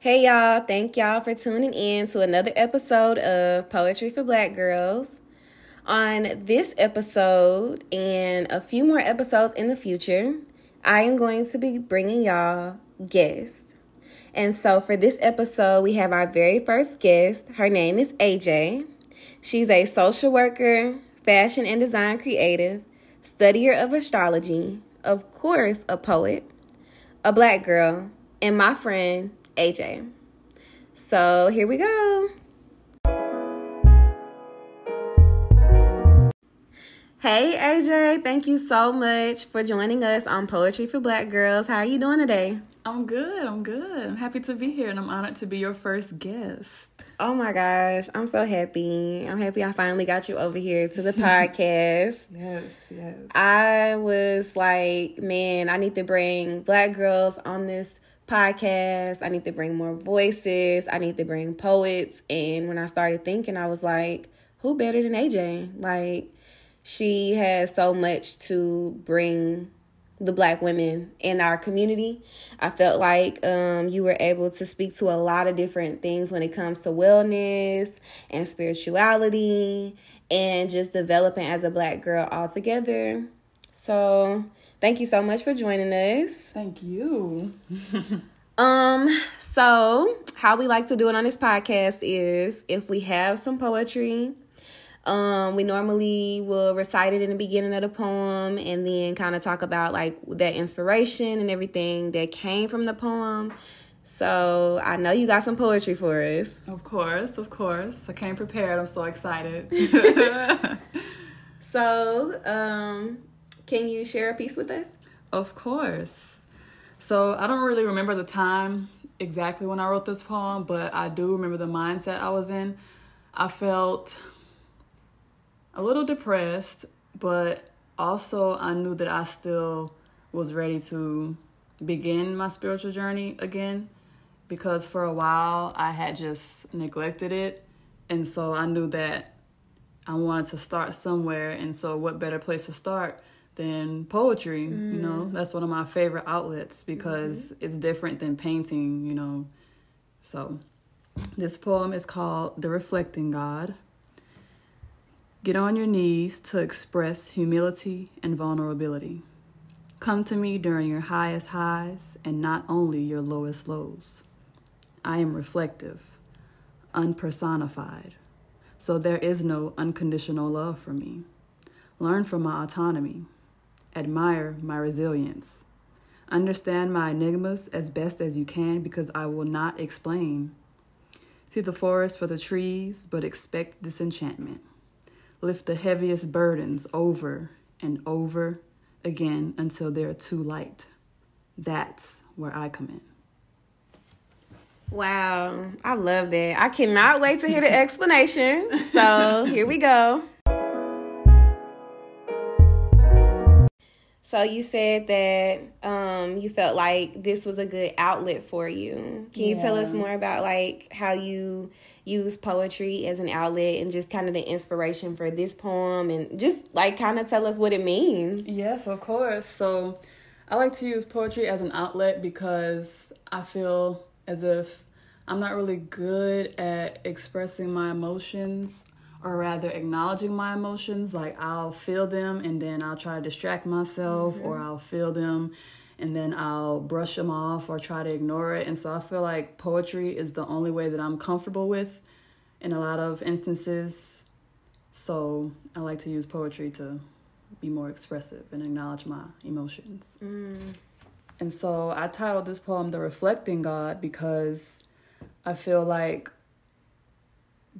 Hey y'all, thank y'all for tuning in to another episode of Poetry for Black Girls. On this episode and a few more episodes in the future, I am going to be bringing y'all guests. And so for this episode, we have our very first guest. Her name is AJ. She's a social worker, fashion and design creative, studier of astrology, of course, a poet, a black girl, and my friend AJ. So here we go. Hey AJ, thank you so much for joining us on Poetry for Black Girls. How are you doing today? I'm good. I'm good. I'm happy to be here and I'm honored to be your first guest. Oh my gosh, I'm so happy. I'm happy I finally got you over here to the podcast. yes, yes. I was like, man, I need to bring black girls on this podcast. I need to bring more voices. I need to bring poets. And when I started thinking, I was like, who better than AJ? Like, she has so much to bring the black women in our community. I felt like um, you were able to speak to a lot of different things when it comes to wellness and spirituality and just developing as a black girl altogether. So, thank you so much for joining us. Thank you. um, so how we like to do it on this podcast is if we have some poetry um, we normally will recite it in the beginning of the poem and then kind of talk about like that inspiration and everything that came from the poem. So I know you got some poetry for us. Of course, of course. I came prepared. I'm so excited. so, um, can you share a piece with us? Of course. So I don't really remember the time exactly when I wrote this poem, but I do remember the mindset I was in. I felt a little depressed, but also I knew that I still was ready to begin my spiritual journey again because for a while I had just neglected it. And so I knew that I wanted to start somewhere. And so, what better place to start than poetry? Mm. You know, mm. that's one of my favorite outlets because mm-hmm. it's different than painting, you know. So, this poem is called The Reflecting God. Get on your knees to express humility and vulnerability. Come to me during your highest highs and not only your lowest lows. I am reflective, unpersonified, so there is no unconditional love for me. Learn from my autonomy. Admire my resilience. Understand my enigmas as best as you can because I will not explain. See the forest for the trees, but expect disenchantment lift the heaviest burdens over and over again until they're too light. That's where I come in. Wow, I love that. I cannot wait to hear the explanation. So here we go. So you said that um, you felt like this was a good outlet for you. Can you tell us more about like how you use poetry as an outlet and just kind of the inspiration for this poem and just like kind of tell us what it means? Yes, of course. So I like to use poetry as an outlet because I feel as if I'm not really good at expressing my emotions or rather acknowledging my emotions. Like I'll feel them and then I'll try to distract myself, mm-hmm. or I'll feel them and then I'll brush them off or try to ignore it. And so I feel like poetry is the only way that I'm comfortable with in a lot of instances. So I like to use poetry to be more expressive and acknowledge my emotions. Mm. And so I titled this poem The Reflecting God because I feel like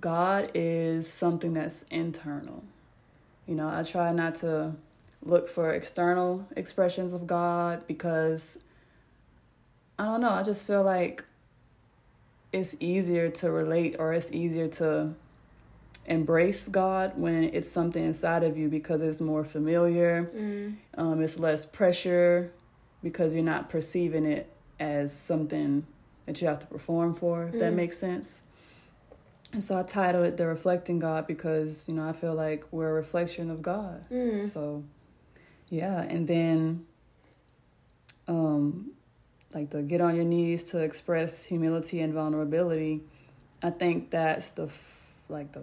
God is something that's internal. You know, I try not to look for external expressions of God because I don't know, I just feel like it's easier to relate or it's easier to embrace God when it's something inside of you because it's more familiar. Mm. Um, it's less pressure because you're not perceiving it as something that you have to perform for, if mm. that makes sense. And so I titled it The Reflecting God because, you know, I feel like we're a reflection of God. Mm. So, yeah. And then um, like the get on your knees to express humility and vulnerability, I think that's the like the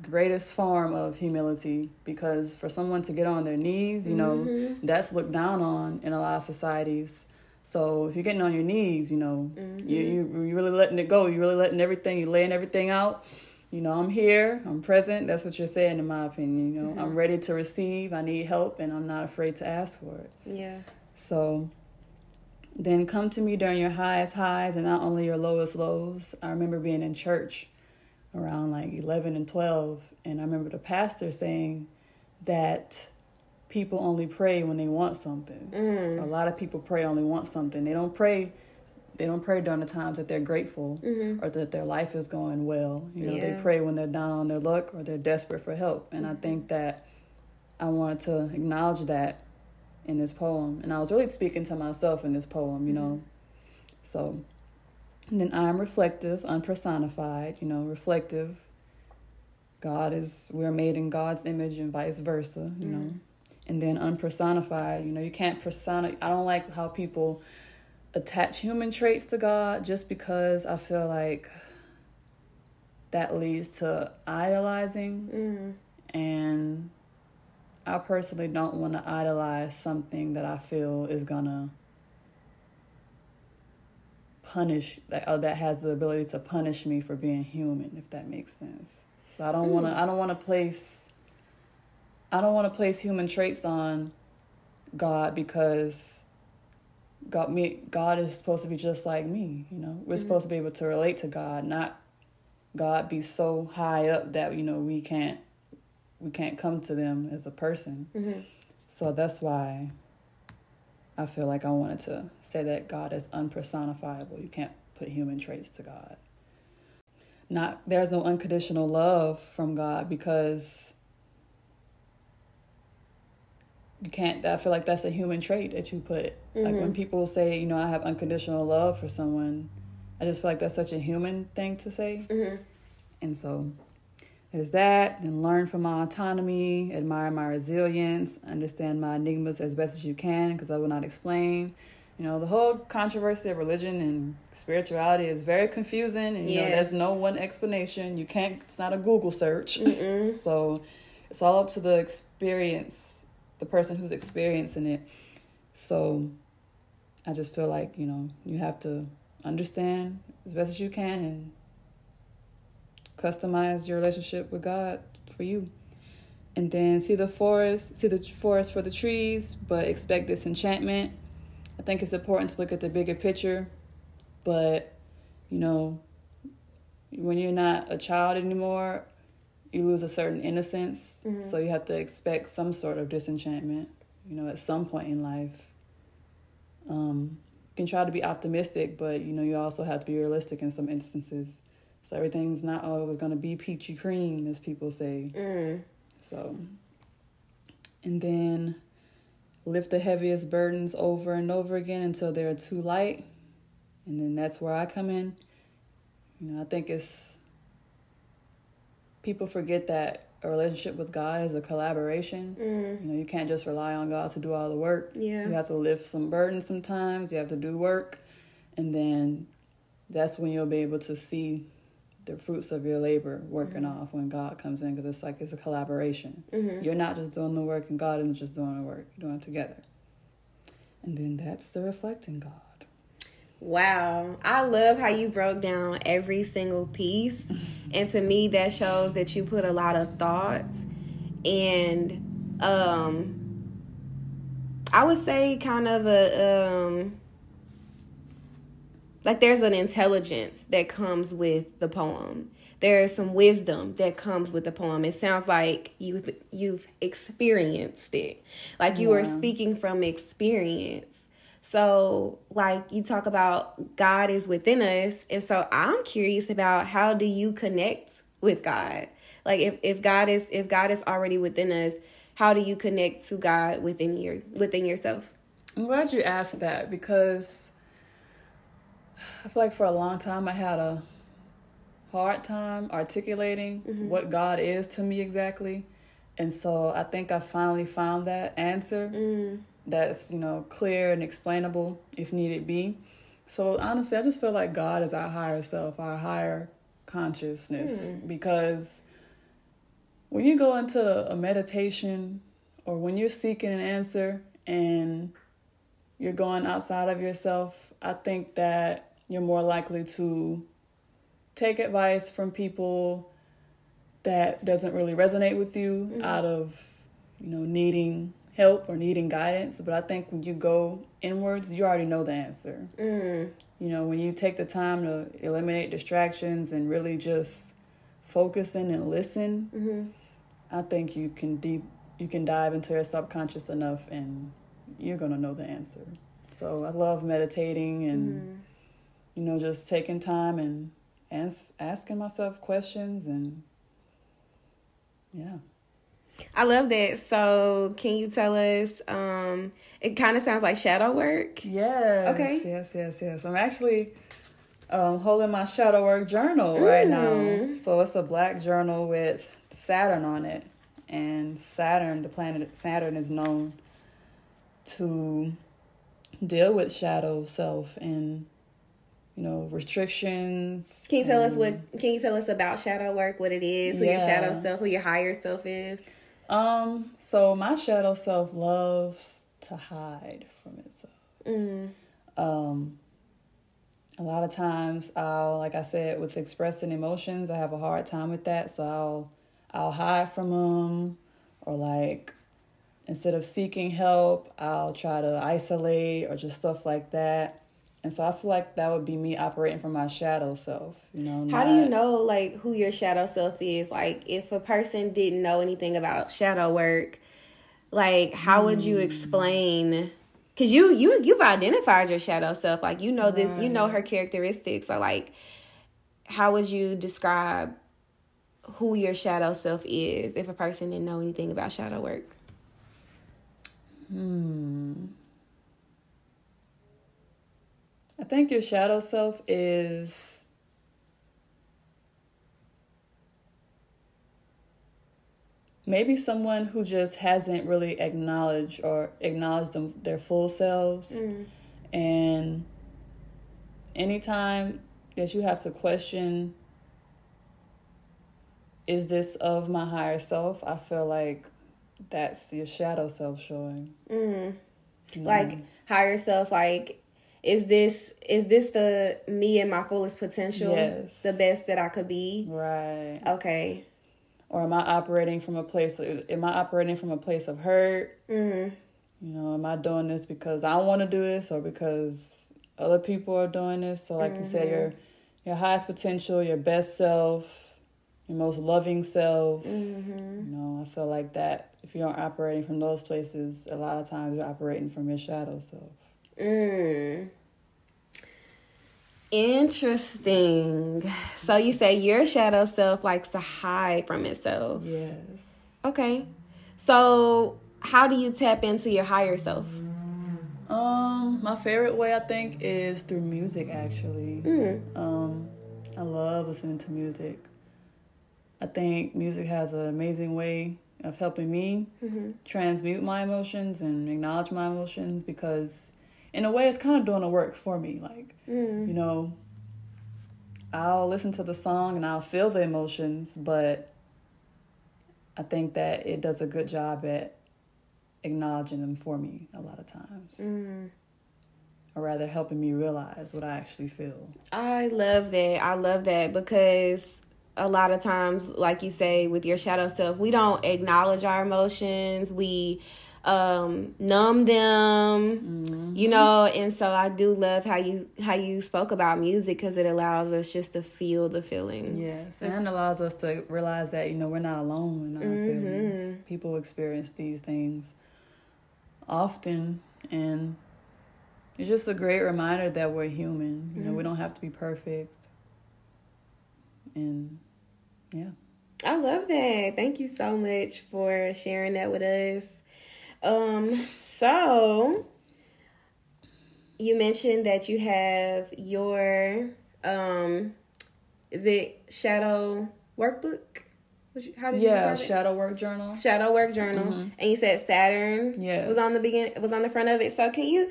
greatest form of humility because for someone to get on their knees, you know, mm-hmm. that's looked down on in a lot of societies. So if you're getting on your knees, you know, mm-hmm. you you you really letting it go. You're really letting everything. You're laying everything out. You know, I'm here. I'm present. That's what you're saying, in my opinion. You know, mm-hmm. I'm ready to receive. I need help, and I'm not afraid to ask for it. Yeah. So then come to me during your highest highs and not only your lowest lows. I remember being in church around like 11 and 12, and I remember the pastor saying that people only pray when they want something. Mm. A lot of people pray only want something. They don't pray. They don't pray during the times that they're grateful mm-hmm. or that their life is going well. You know, yeah. they pray when they're down on their luck or they're desperate for help. And mm-hmm. I think that I wanted to acknowledge that in this poem. And I was really speaking to myself in this poem, you know. So then I'm reflective, unpersonified, you know, reflective. God is, we're made in God's image and vice versa, you mm know. And then unpersonified, you know, you can't persona. I don't like how people attach human traits to God just because I feel like that leads to idolizing. mm And I personally don't want to idolize something that I feel is gonna punish that uh, that has the ability to punish me for being human, if that makes sense. So I don't mm. want to. I don't want to place. I don't want to place human traits on God because God me God is supposed to be just like me. You know, we're mm-hmm. supposed to be able to relate to God, not God be so high up that you know we can't we can't come to them as a person. Mm-hmm. So that's why I feel like I wanted to say that God is unpersonifiable. You can't put human traits to God. Not there's no unconditional love from God because you can't I feel like that's a human trait that you put. Mm-hmm. Like when mm-hmm. people say, you know, I have unconditional love for someone, I just feel like that's such a human thing to say. Mm-hmm. And so there's that. Then learn from my autonomy, admire my resilience, understand my enigmas as best as you can because I will not explain. You know, the whole controversy of religion and spirituality is very confusing. And, you yes. know, there's no one explanation. You can't, it's not a Google search. so it's all up to the experience, the person who's experiencing it. So I just feel like, you know, you have to understand as best as you can and customize your relationship with God for you. And then see the forest, see the forest for the trees, but expect disenchantment. I think it's important to look at the bigger picture, but you know, when you're not a child anymore, you lose a certain innocence. Mm-hmm. So you have to expect some sort of disenchantment, you know, at some point in life. Um, you can try to be optimistic, but you know, you also have to be realistic in some instances. So everything's not always going to be peachy cream, as people say. Mm. So, and then lift the heaviest burdens over and over again until they're too light. And then that's where I come in. You know, I think it's people forget that a relationship with God is a collaboration. Mm. You know, you can't just rely on God to do all the work. Yeah. You have to lift some burdens sometimes. You have to do work. And then that's when you'll be able to see the fruits of your labor working mm-hmm. off when God comes in because it's like it's a collaboration. Mm-hmm. You're not just doing the work and God isn't just doing the work. You're doing it together. And then that's the reflecting God. Wow. I love how you broke down every single piece. and to me that shows that you put a lot of thoughts and um I would say kind of a um like there's an intelligence that comes with the poem. There is some wisdom that comes with the poem. It sounds like you've you've experienced it. Like you yeah. are speaking from experience. So, like you talk about God is within us, and so I'm curious about how do you connect with God? Like if if God is if God is already within us, how do you connect to God within your within yourself? I'm glad you asked that because I feel like for a long time I had a hard time articulating mm-hmm. what God is to me exactly. And so I think I finally found that answer. Mm. That's you know clear and explainable if needed be. So honestly, I just feel like God is our higher self, our higher consciousness, Hmm. because when you go into a meditation or when you're seeking an answer and you're going outside of yourself, I think that you're more likely to take advice from people that doesn't really resonate with you out of you know needing help or needing guidance but i think when you go inwards you already know the answer. Mm. you know when you take the time to eliminate distractions and really just focus in and listen hmm i think you can deep you can dive into your subconscious enough and you're gonna know the answer. So i love meditating and you know just taking time and ans- asking myself questions and yeah I love that. So, can you tell us? Um, it kind of sounds like shadow work. Yes. Okay. Yes, yes, yes. I'm actually um, holding my shadow work journal right now. Mm. So it's a black journal with Saturn on it. And Saturn, the planet Saturn, is known to deal with shadow self and, you know, restrictions. Can you tell us what? Can you tell us about shadow work? What it is? Who your shadow self? Who your higher self is? Um, so my shadow self loves to hide from itself. Mm. um a lot of times i'll like i said with expressing emotions i have a hard time with that so i'll i'll hide from them or like instead of seeking help i'll try to isolate or just stuff like that and so i feel like that would be me operating from my shadow self you know How do you know like who your shadow self is? Like if a person didn't know anything about shadow work, like how would you explain cuz you you you've identified your shadow self. Like you know this, you know her characteristics. So like how would you describe who your shadow self is if a person didn't know anything about shadow work? Hmm. I think your shadow self is maybe someone who just hasn't really acknowledged or acknowledged them their full selves. And anytime that you have to question is this of my higher self? I feel like that's your shadow self showing. Mm. you Like higher self like is this is this the me and my fullest potential? Yes. The best that I could be? right Okay. or am i operating from a place am i operating from a place of hurt Mm. you know am i doing this because i want to do this or because other people are doing this so like you said your your highest potential your best self your most loving self Mm-hmm. you know i feel like that if you aren't operating from those places a lot of times you're operating from your shadow self Mm. Interesting. So you say your shadow self likes to hide from itself. yes Okay. So how do you tap into your higher self? um my favorite way i think is through music actually Mm. Um, I love listening to music. I think music has an amazing way of helping me Mhm. transmute my emotions and acknowledge my emotions because, in a way, it's kind of doing the work for me. Like, Mm. you know, I'll listen to the song and I'll feel the emotions, but I think that it does a good job at acknowledging them for me a lot of times, Mm. or rather helping me realize what I actually feel. I love that. I love that because a lot of times, like you say, with your shadow self, we don't acknowledge our emotions. We um numb them mm-hmm. you know and so i do love how you how you spoke about music because it allows us just to feel the feelings Yes, and allows us to realize that you know we're not alone in our mm-hmm. feelings. People experience these things often, and it's just a great reminder that we're human. You know, we mm-hmm. don't have to be perfect, and yeah. I love that. Thank you so much for sharing that with us. Um, so you mentioned that you have your um is it shadow workbook? How did yeah, you say shadow work journal. Shadow work journal, Mhm. and you said Saturn. Yes. was on the begin was on the front of it. So can you?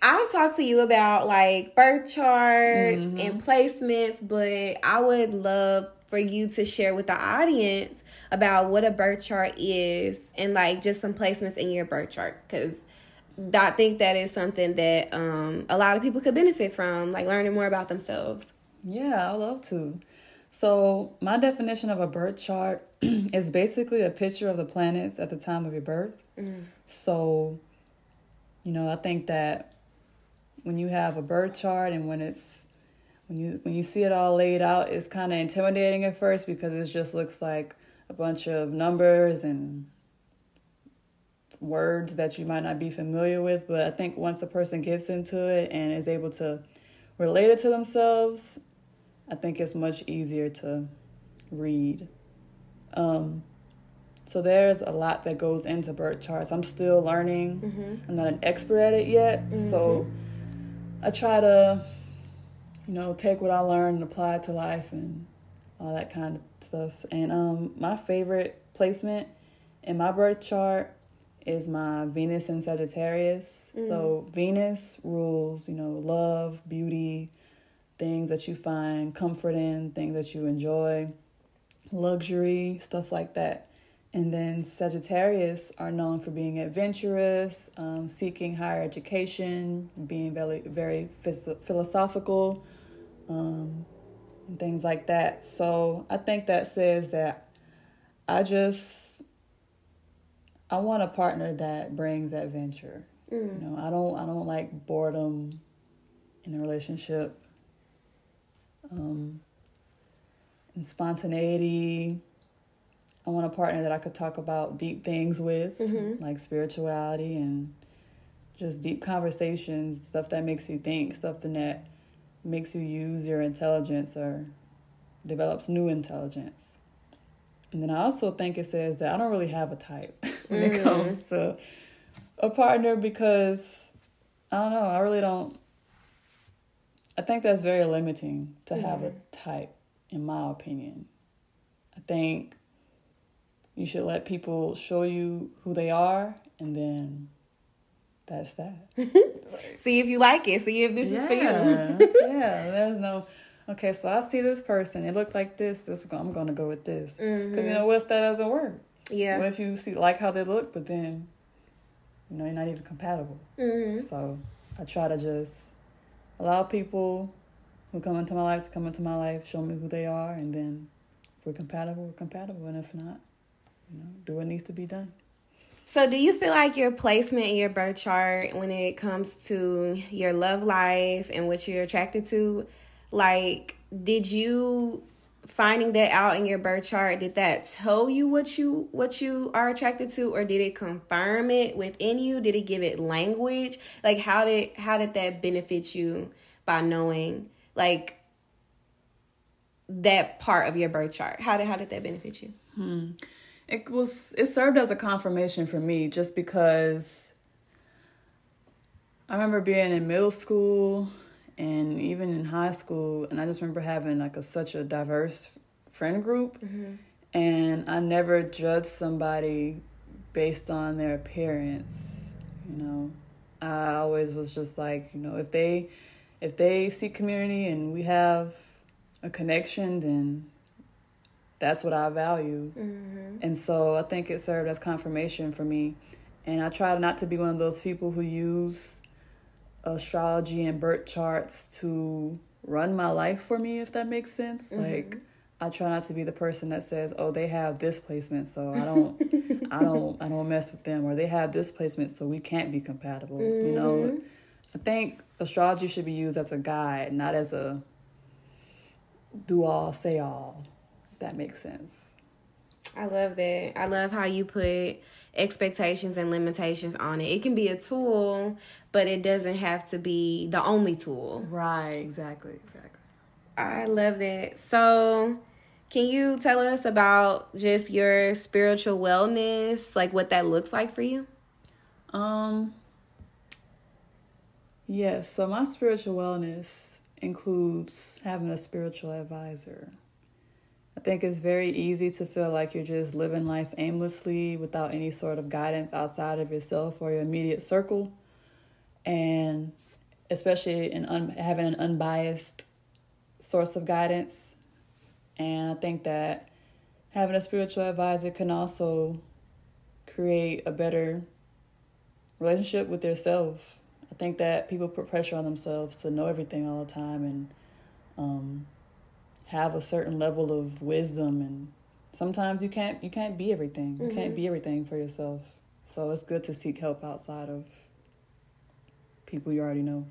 I've talked to you about like birth charts Mhm. and placements, but I would love for you to share with the audience about what a birth chart is and like just some placements in your birth chart because I think that is something that um, a lot of people could benefit from, like learning more about themselves. Yeah, I love to. So, my definition of a birth chart is basically a picture of the planets at the time of your birth. So, you know, I think that when you have a birth chart and when it's when you when you see it all laid out, it's kind of intimidating at first because it just looks like a bunch of numbers and words that you might not be familiar with. But I think once a person gets into it and is able to relate it to themselves, I think it's much easier to read. Um, so there's a lot that goes into birth charts. I'm still learning. I'm not an expert at it yet. So I try to, you know, take what I learn and apply it to life and all that kind of stuff. And um, my favorite placement in my birth chart is my Venus in Sagittarius. So Venus rules, you know, love, beauty, things that you find comfort in, things that you enjoy, luxury, stuff like that. And then Sagittarius are known for being adventurous, um, seeking higher education, being very, very phys- philosophical, um, and things like that. So I think that says that I just I want a partner that brings adventure. You know, I don't I don't like boredom in a relationship. Um, and spontaneity. I want a partner that I could talk about deep things with, like spirituality and just deep conversations, stuff that makes you think, stuff that makes you use your intelligence or develops new intelligence. And then I also think it says that I don't really have a type when it mm-hmm. comes to a partner because I don't know, I really don't I think that's very limiting to have a type in my opinion. I think you should let people show you who they are and then that's that. See if you like it. See if this is for you. Yeah, yeah. There's no. Okay, so I see this person. It looked like this. this I'm gonna go with this. Because you know, what if that doesn't work? Yeah. What if you see like how they look, but then, you know, you're not even compatible. hmm So I try to just allow people who come into my life to come into my life, show me who they are, and then if we're compatible, we're compatible, and if not, you know, do what needs to be done. So, do you feel like your placement in your birth chart when it comes to your love life and what you're attracted to, like, did you finding that out in your birth chart did that tell you what you what you are attracted to or did it confirm it within you? Did it give it language? Like how did how did that benefit you by knowing like that part of your birth chart? How did how did that benefit you hmm. It was it served as a confirmation for me just because I remember being in middle school and even in high school and I just remember having like a such a diverse friend group mm-hmm. and I never judged somebody based on their appearance, you know. I always was just like, you know, if they if they seek community and we have a connection then that's what I value. Mm-hmm. And so I think it served as confirmation for me. And I try not to be one of those people who use astrology and birth charts to run my life for me, if that makes sense. Mm-hmm. Like I try not to be the person that says, "Oh, they have this placement, so I don't, I don't, I don't mess with them," or "They have this placement, so we can't be compatible." You know, mm-hmm. I think astrology should be used as a guide, not as a do all, say all. That makes sense. I love that. I love how you put expectations and limitations on it. It can be a tool, but it doesn't have to be the only tool. Right. Exactly. Exactly. I love that. So, can you tell us about just your spiritual wellness, like what that looks like for you? Um. Yes. So my spiritual wellness includes having a spiritual advisor. I think it's very easy to feel like you're just living life aimlessly without any sort of guidance outside of yourself or your immediate circle. And especially in un- having an unbiased source of guidance. And I think that having a spiritual advisor can also create a better relationship with yourself. I think that people put pressure on themselves to know everything all the time and um, have a certain level of wisdom and sometimes you can't you can't be everything. You mm-hmm. can't be everything for yourself. So it's good to seek help outside of people you already know.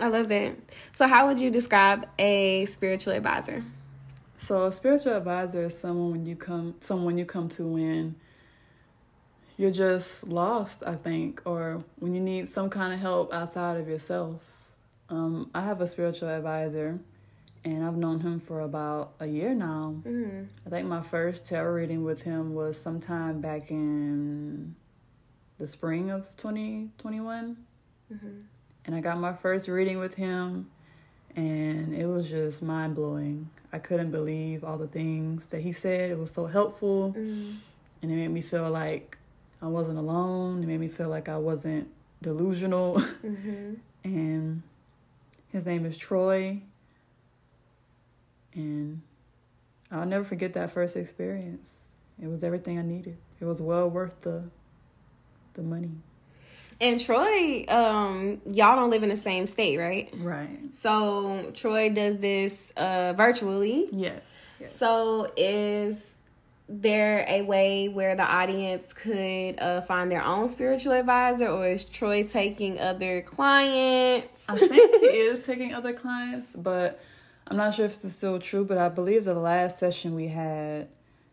I love that. So how would you describe a spiritual advisor? So a spiritual advisor is someone when you come someone you come to when you're just lost, I think, or when you need some kind of help outside of yourself. Um, I have a spiritual advisor and I've known him for about a year now. Mm-hmm. I think my first tarot reading with him was sometime back in the spring of 2021. Mm-hmm. And I got my first reading with him, and it was just mind blowing. I couldn't believe all the things that he said. It was so helpful, mm-hmm. and it made me feel like I wasn't alone. It made me feel like I wasn't delusional. Mm-hmm. and his name is Troy and I'll never forget that first experience. It was everything I needed. It was well worth the the money. And Troy, um, y'all don't live in the same state, right? Right. So Troy does this uh virtually. Yes. yes. So is there a way where the audience could uh, find their own spiritual advisor, or is Troy taking other clients? I think he is taking other clients, but I'm not sure if this is still true, but I believe the last session we had,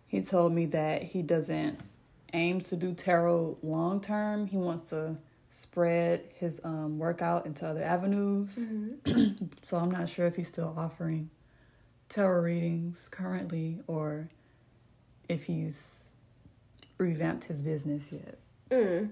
he told me that he doesn't aim to do tarot long term. He wants to spread his um, workout into other avenues. Mm-hmm. so I'm not sure if he's still offering tarot readings currently or if he's revamped his business yet. Mm.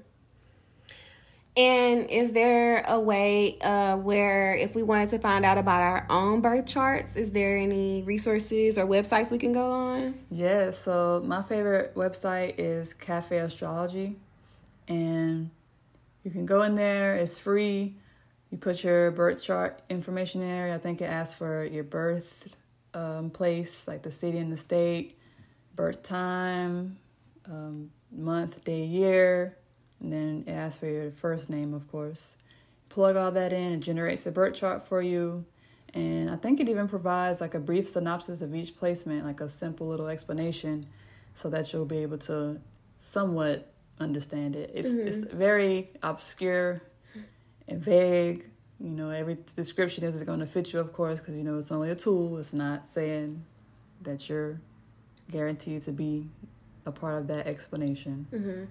And is there a way uh, where, if we wanted to find out about our own birth charts, is there any resources or websites we can go on? Yeah, so my favorite website is Cafe Astrology, and you can go in there. It's free. You put your birth chart information there. I think it asks for your birth um, place, like the city and the state, birth time, um, month, day, year and then it asks for your first name, of course. Plug all that in, it generates a birth chart for you. And I think it even provides like a brief synopsis of each placement, like a simple little explanation, so that you'll be able to somewhat understand it. It's mm-hmm. it's very obscure and vague. You know, every description isn't going to fit you, of course, because you know it's only a tool. It's not saying that you're guaranteed to be a part of that explanation. Mm-hmm.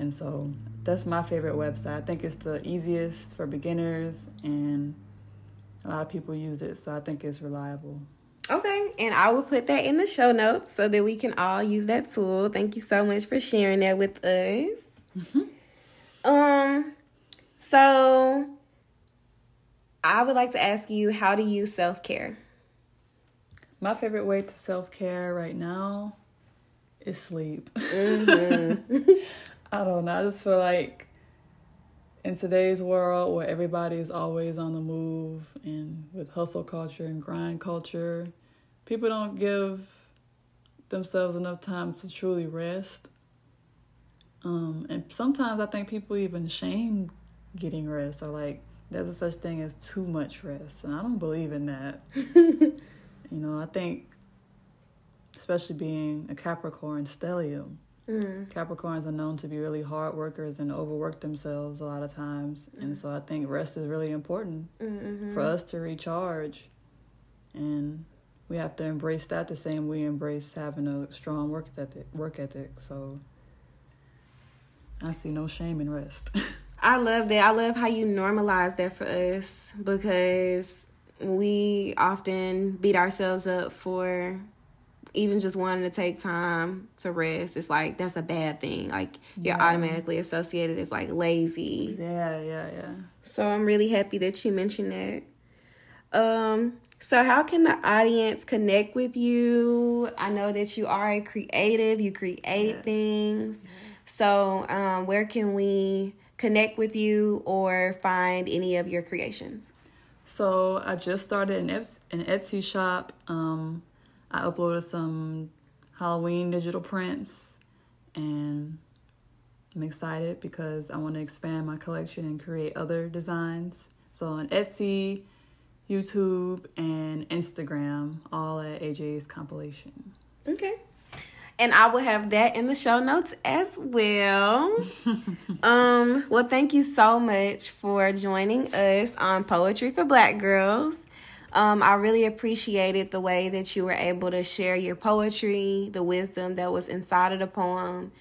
And so that's my favorite website. I think it's the easiest for beginners and a lot of people use it, so I think it's reliable. Okay, and I will put that in the show notes so that we can all use that tool. Thank you so much for sharing that with us. Mm-hmm. Um, so I would like to ask you how to use self care. My favorite way to self care right now is sleep. Mm-hmm. I don't know. I just feel like in today's world where everybody is always on the move and with hustle culture and grind culture, people don't give themselves enough time to truly rest. Um, and sometimes I think people even shame getting rest or like there's a such thing as too much rest. And I don't believe in that. you know, I think especially being a Capricorn stellium Mm. Capricorns are known to be really hard workers and overwork themselves a lot of times. Mm. And so I think rest is really important mm-hmm. for us to recharge. And we have to embrace that the same we embrace having a strong work ethic. Work ethic. So I see no shame in rest. I love that. I love how you normalize that for us because we often beat ourselves up for even just wanting to take time to rest, it's like that's a bad thing. Like you're yeah. automatically associated as like lazy. Yeah, yeah, yeah. So I'm really happy that you mentioned that. Um, So, how can the audience connect with you? I know that you are a creative, you create yes. things. Yes. So, um, where can we connect with you or find any of your creations? So, I just started an, an Etsy shop. Um, I uploaded some Halloween digital prints and I'm excited because I want to expand my collection and create other designs. So on Etsy, YouTube, and Instagram, all at AJ's compilation. Okay. And I will have that in the show notes as well. um, well, thank you so much for joining us on Poetry for Black Girls. Um, I really appreciated the way that you were able to share your poetry, the wisdom that was inside of the poem,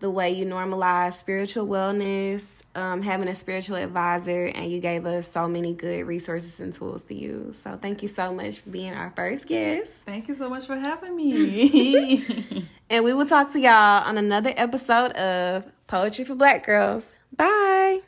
the way you normalize spiritual wellness, um, having a spiritual advisor, and you gave us so many good resources and tools to use. So thank you so much for being our first guest. Thank you so much for having me. and we will talk to y'all on another episode of Poetry for Black Girls. Bye.